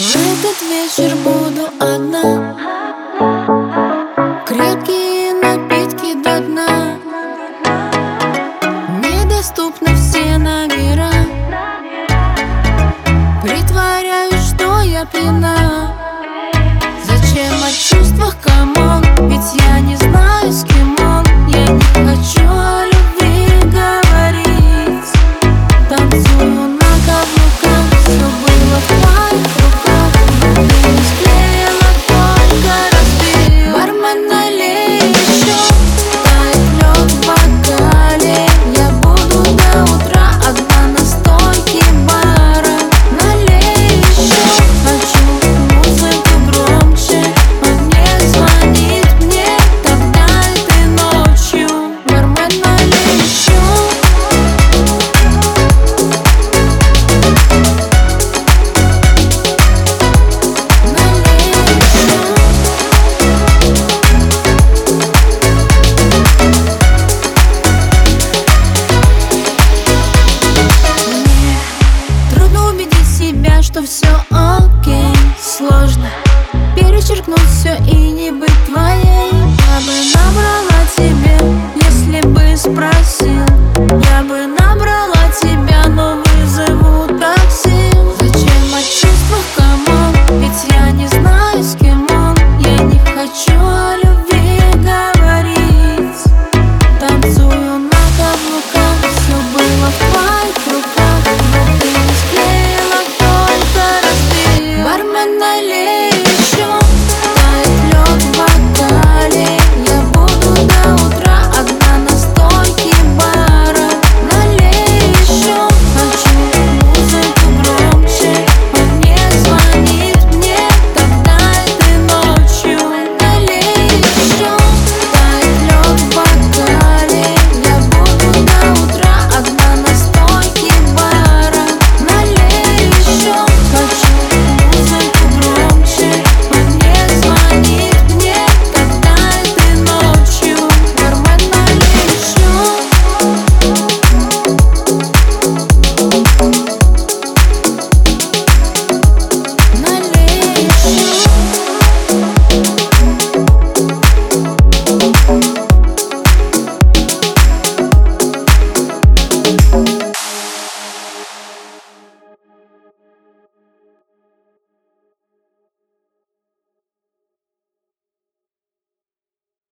В этот вечер буду одна. Крепкие напитки до дна. Недоступны все номера. Притворяюсь, что я пьяна. Зачем о чувствах, come on Ведь я не знаю, с кем что все окей Сложно перечеркнуть все и не быть